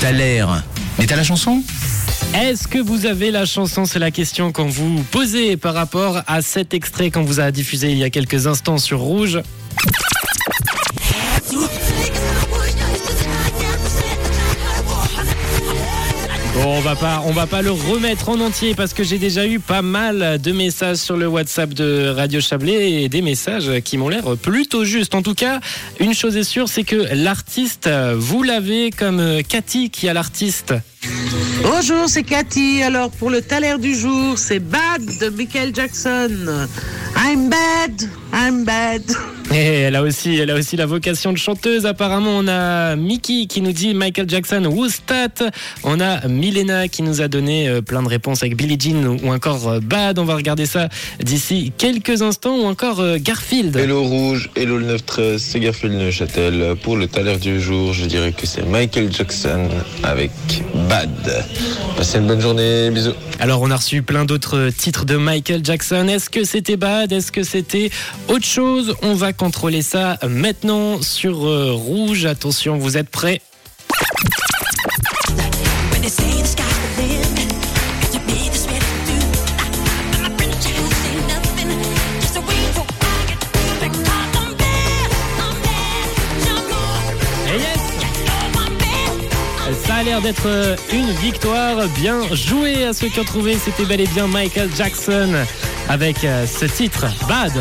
T'as l'air. Mais t'as la chanson? Est-ce que vous avez la chanson? C'est la question qu'on vous posez par rapport à cet extrait qu'on vous a diffusé il y a quelques instants sur Rouge. On va pas, va pas le remettre en entier parce que j'ai déjà eu pas mal de messages sur le WhatsApp de Radio Chablais et des messages qui m'ont l'air plutôt justes. En tout cas, une chose est sûre, c'est que l'artiste, vous l'avez comme Cathy qui a l'artiste. Bonjour, c'est Cathy. Alors pour le taler du jour, c'est Bad de Michael Jackson. I'm bad, I'm bad. Et elle a aussi, elle a aussi la vocation de chanteuse. Apparemment, on a Mickey qui nous dit Michael Jackson, Woostat. On a Milena qui nous a donné euh, plein de réponses avec Billie Jean ou encore euh, Bad. On va regarder ça d'ici quelques instants ou encore euh, Garfield. Hello Rouge, hello le 913, c'est Garfield Neuchâtel. Pour le taler du jour, je dirais que c'est Michael Jackson avec Bad. Passez une bonne journée, bisous. Alors, on a reçu plein d'autres titres de Michael Jackson. Est-ce que c'était Bad? Est-ce que c'était autre chose? On va contrôler ça maintenant sur euh, Rouge. Attention, vous êtes prêts? Ça a l'air d'être euh, une victoire. Bien joué à ceux qui ont trouvé. C'était bel et bien Michael Jackson avec euh, ce titre, Bad.